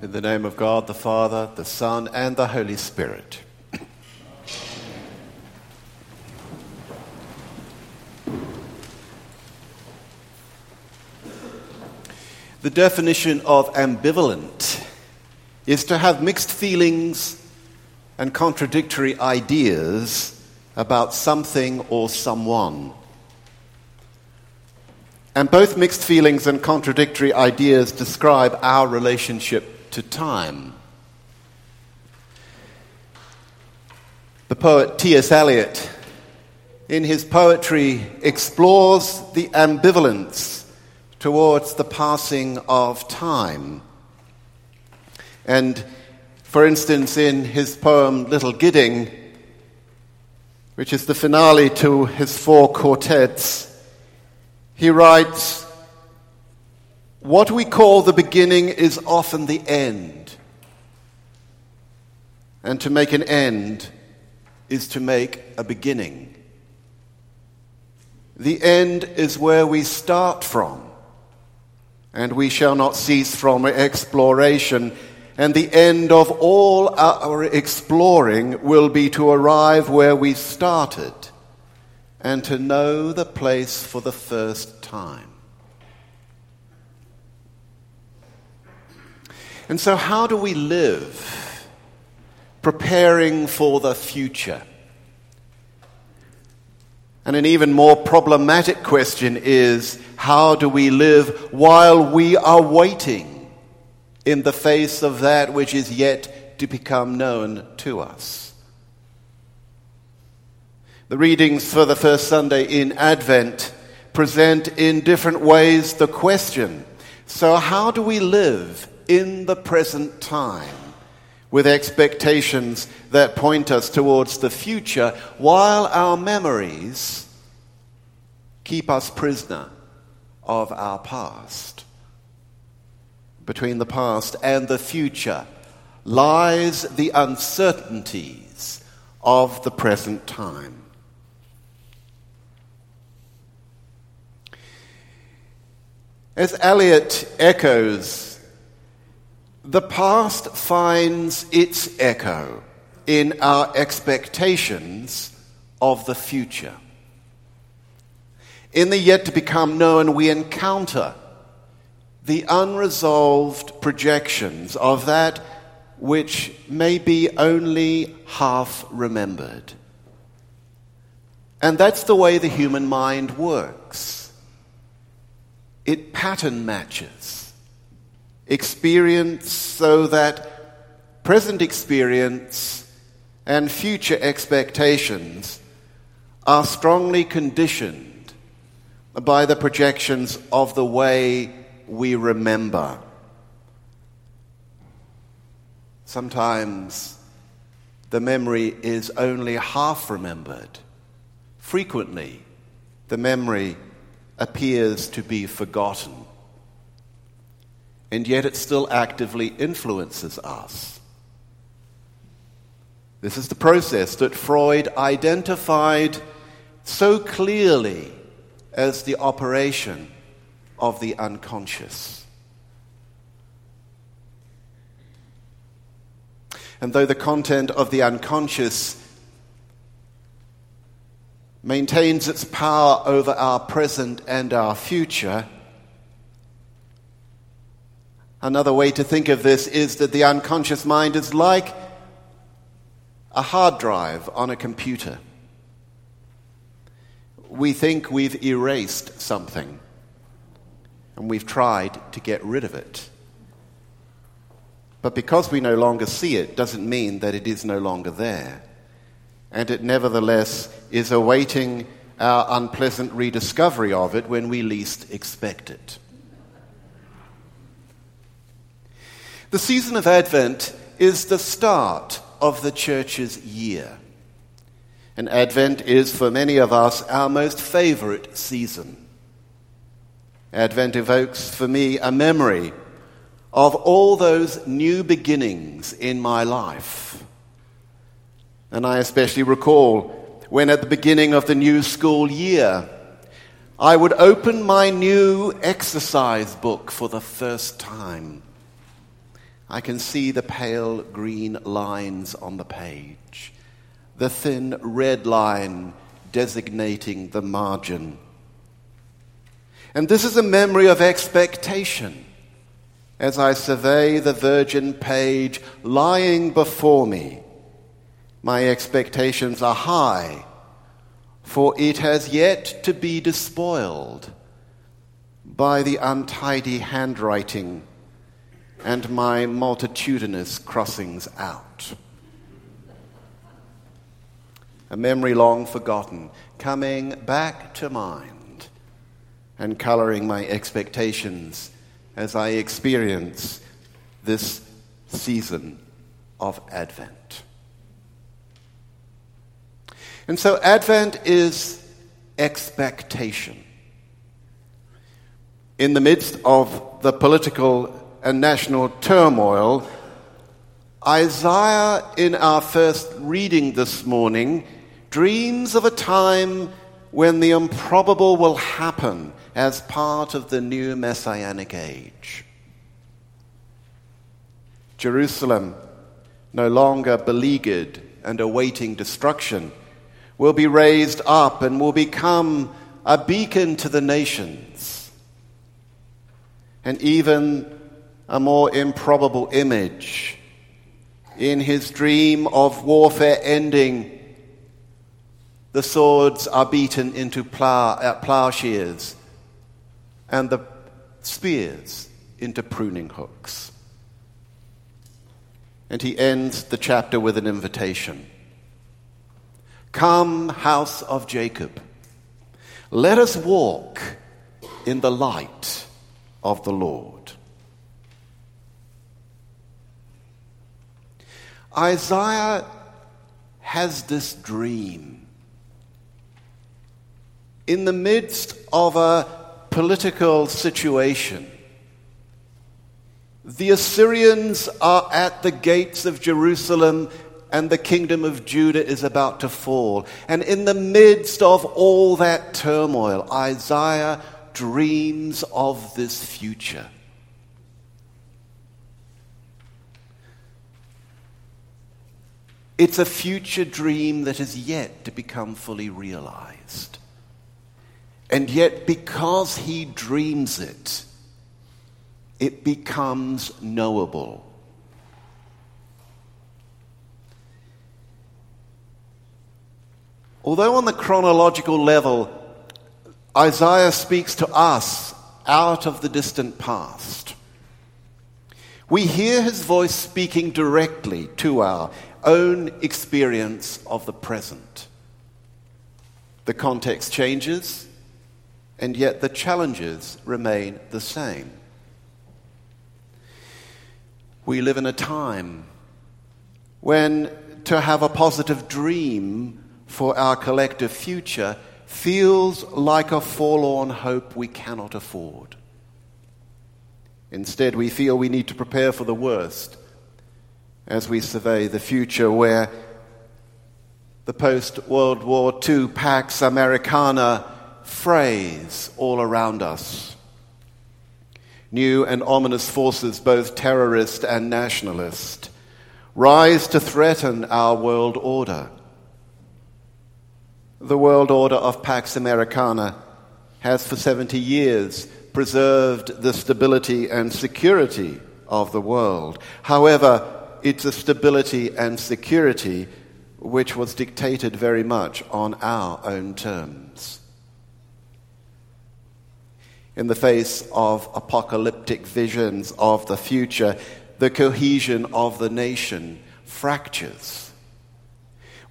In the name of God, the Father, the Son, and the Holy Spirit. The definition of ambivalent is to have mixed feelings and contradictory ideas about something or someone. And both mixed feelings and contradictory ideas describe our relationship to time. The poet T.S. Eliot, in his poetry, explores the ambivalence towards the passing of time. And, for instance, in his poem Little Gidding, which is the finale to his four quartets, he writes, what we call the beginning is often the end. And to make an end is to make a beginning. The end is where we start from, and we shall not cease from exploration. And the end of all our exploring will be to arrive where we started and to know the place for the first time. And so, how do we live preparing for the future? And an even more problematic question is how do we live while we are waiting in the face of that which is yet to become known to us? The readings for the first Sunday in Advent present in different ways the question so, how do we live in the present time with expectations that point us towards the future while our memories keep us prisoner of our past. Between the past and the future lies the uncertainties of the present time. As Eliot echoes the past finds its echo in our expectations of the future. In the yet to become known, we encounter the unresolved projections of that which may be only half remembered. And that's the way the human mind works. It pattern matches experience so that present experience and future expectations are strongly conditioned by the projections of the way we remember. Sometimes the memory is only half remembered. Frequently, the memory appears to be forgotten and yet it still actively influences us. This is the process that Freud identified so clearly as the operation of the unconscious. And though the content of the unconscious maintains its power over our present and our future, Another way to think of this is that the unconscious mind is like a hard drive on a computer. We think we've erased something and we've tried to get rid of it. But because we no longer see it doesn't mean that it is no longer there. And it nevertheless is awaiting our unpleasant rediscovery of it when we least expect it. The season of Advent is the start of the church's year. And Advent is, for many of us, our most favorite season. Advent evokes for me a memory of all those new beginnings in my life. And I especially recall when, at the beginning of the new school year, I would open my new exercise book for the first time I can see the pale green lines on the page, the thin red line designating the margin. And this is a memory of expectation as I survey the virgin page lying before me. My expectations are high, for it has yet to be despoiled by the untidy handwriting and my multitudinous crossings out. A memory long forgotten, coming back to mind and coloring my expectations as I experience this season of Advent. And so, Advent is expectation. In the midst of the political and national turmoil, Isaiah, in our first reading this morning, dreams of a time when the improbable will happen as part of the new messianic age. Jerusalem, no longer beleaguered and awaiting destruction, will be raised up and will become a beacon to the nations. And even a more improbable image. In his dream of warfare ending, the swords are beaten into plow, uh, plowshares and the spears into pruning hooks. And he ends the chapter with an invitation Come, house of Jacob, let us walk in the light of the Lord. Isaiah has this dream. In the midst of a political situation, the Assyrians are at the gates of Jerusalem and the kingdom of Judah is about to fall. And in the midst of all that turmoil, Isaiah dreams of this future. It's a future dream that is yet to become fully realized. And yet, because he dreams it, it becomes knowable. Although, on the chronological level, Isaiah speaks to us out of the distant past, we hear his voice speaking directly to our own experience of the present. The context changes, and yet the challenges remain the same. We live in a time when to have a positive dream for our collective future feels like a forlorn hope we cannot afford. Instead, we feel we need to prepare for the worst as we survey the future where the post World War II Pax Americana phrase all around us. New and ominous forces, both terrorist and nationalist, rise to threaten our world order. The world order of Pax Americana has for 70 years preserved the stability and security of the world. However, it's a stability and security which was dictated very much on our own terms. In the face of apocalyptic visions of the future, the cohesion of the nation fractures.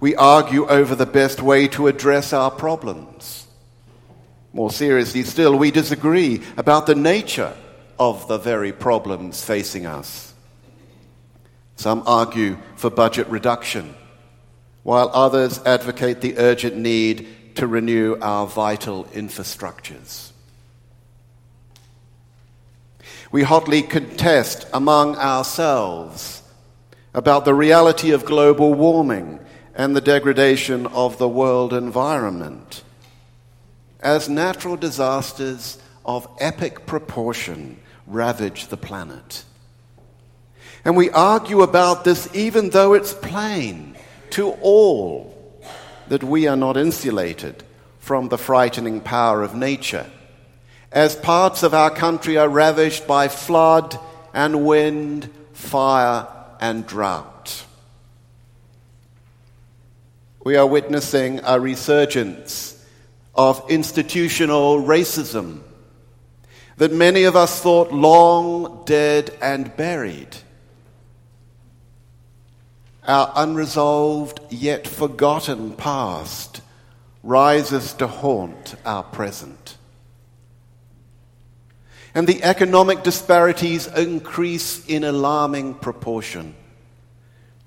We argue over the best way to address our problems. More seriously still, we disagree about the nature of the very problems facing us. Some argue for budget reduction, while others advocate the urgent need to renew our vital infrastructures. We hotly contest among ourselves about the reality of global warming and the degradation of the world environment as natural disasters of epic proportion ravage the planet. And we argue about this even though it's plain to all that we are not insulated from the frightening power of nature, as parts of our country are ravaged by flood and wind, fire and drought. We are witnessing a resurgence of institutional racism that many of us thought long dead and buried. Our unresolved yet forgotten past rises to haunt our present. And the economic disparities increase in alarming proportion.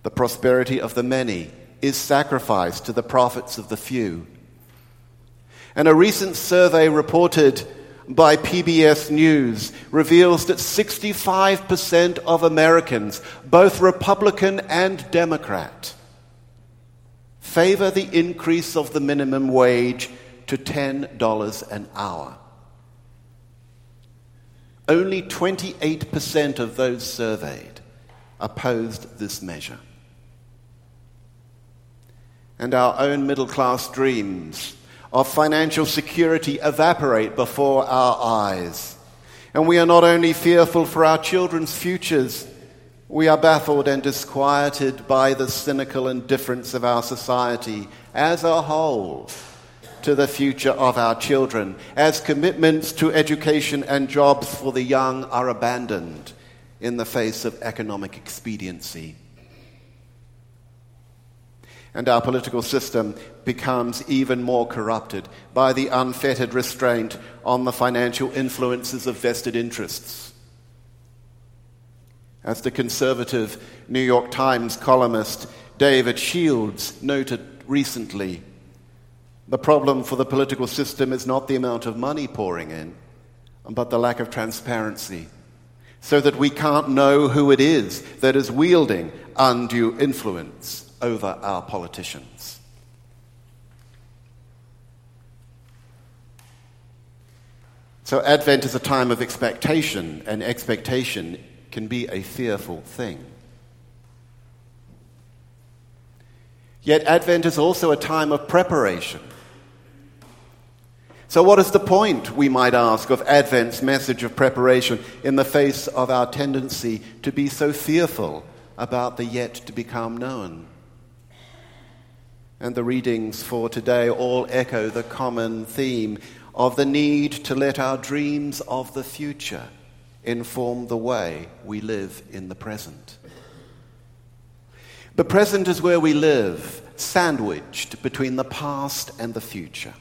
The prosperity of the many is sacrificed to the profits of the few. And a recent survey reported by PBS News reveals that 65% of Americans, both Republican and Democrat, favor the increase of the minimum wage to $10 an hour. Only 28% of those surveyed opposed this measure. And our own middle class dreams of financial security evaporate before our eyes. And we are not only fearful for our children's futures, we are baffled and disquieted by the cynical indifference of our society as a whole to the future of our children, as commitments to education and jobs for the young are abandoned in the face of economic expediency and our political system becomes even more corrupted by the unfettered restraint on the financial influences of vested interests. As the conservative New York Times columnist David Shields noted recently, the problem for the political system is not the amount of money pouring in, but the lack of transparency, so that we can't know who it is that is wielding undue influence over our politicians. So, Advent is a time of expectation, and expectation can be a fearful thing. Yet, Advent is also a time of preparation. So, what is the point, we might ask, of Advent's message of preparation in the face of our tendency to be so fearful about the yet to become known? And the readings for today all echo the common theme of the need to let our dreams of the future inform the way we live in the present. The present is where we live, sandwiched between the past and the future.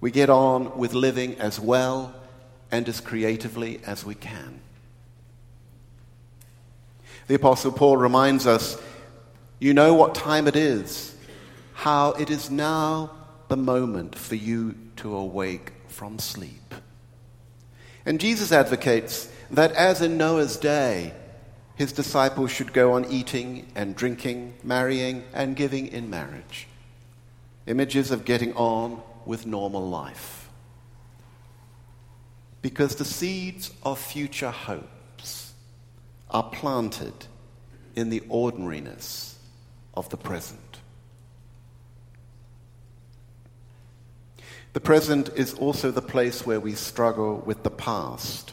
We get on with living as well and as creatively as we can. The Apostle Paul reminds us you know what time it is how it is now the moment for you to awake from sleep. And Jesus advocates that as in Noah's day, his disciples should go on eating and drinking, marrying and giving in marriage. Images of getting on with normal life. Because the seeds of future hopes are planted in the ordinariness of the present. The present is also the place where we struggle with the past.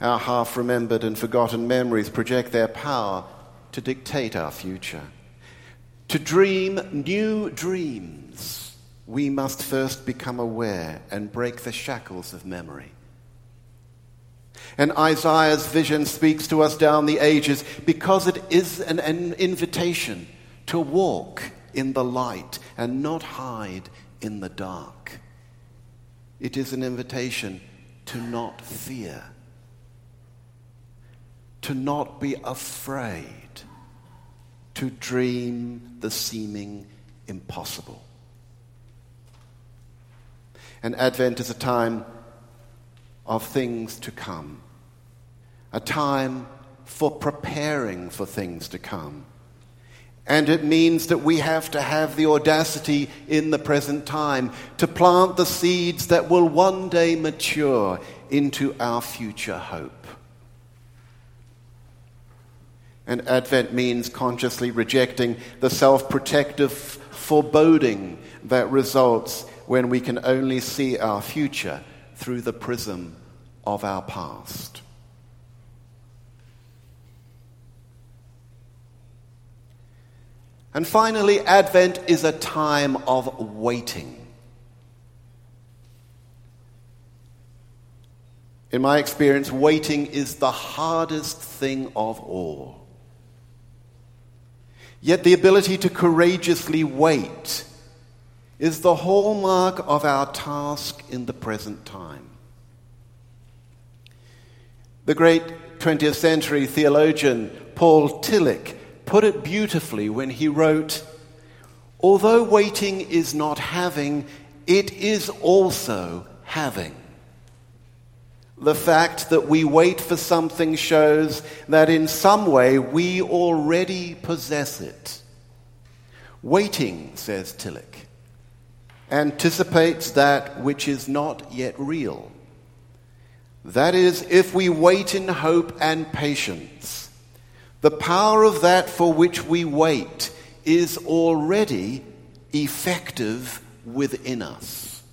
Our half remembered and forgotten memories project their power to dictate our future. To dream new dreams, we must first become aware and break the shackles of memory. And Isaiah's vision speaks to us down the ages because it is an, an invitation to walk in the light and not hide in the dark. It is an invitation to not fear, to not be afraid, to dream the seeming impossible. And Advent is a time of things to come, a time for preparing for things to come and it means that we have to have the audacity in the present time to plant the seeds that will one day mature into our future hope. And Advent means consciously rejecting the self protective foreboding that results when we can only see our future through the prism of our past. And finally, Advent is a time of waiting. In my experience, waiting is the hardest thing of all. Yet the ability to courageously wait is the hallmark of our task in the present time. The great 20th century theologian Paul Tillich put it beautifully when he wrote, Although waiting is not having, it is also having. The fact that we wait for something shows that in some way we already possess it. Waiting, says Tillich, anticipates that which is not yet real. That is, if we wait in hope and patience, the power of that for which we wait is already effective within us.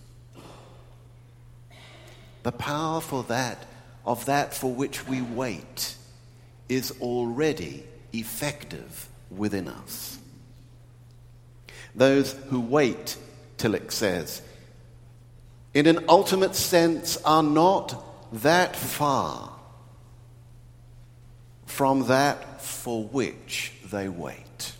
The power for that, of that for which we wait, is already effective within us. Those who wait, Tillich says, in an ultimate sense, are not that far from that for which they wait.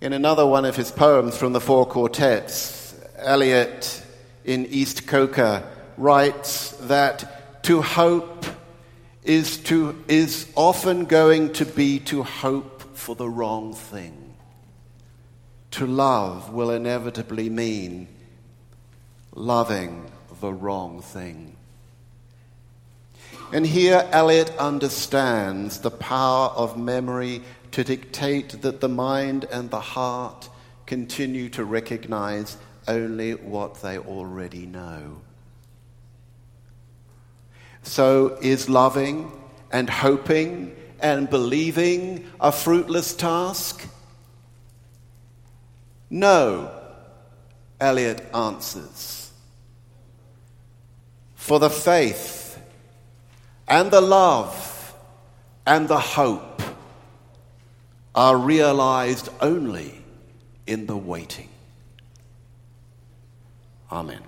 In another one of his poems from the Four Quartets, Eliot in East Coker writes that to hope is, to, is often going to be to hope for the wrong thing. To love will inevitably mean loving the wrong thing. And here Eliot understands the power of memory to dictate that the mind and the heart continue to recognize only what they already know. So, is loving and hoping and believing a fruitless task? No, Eliot answers. For the faith and the love and the hope are realized only in the waiting. Amen.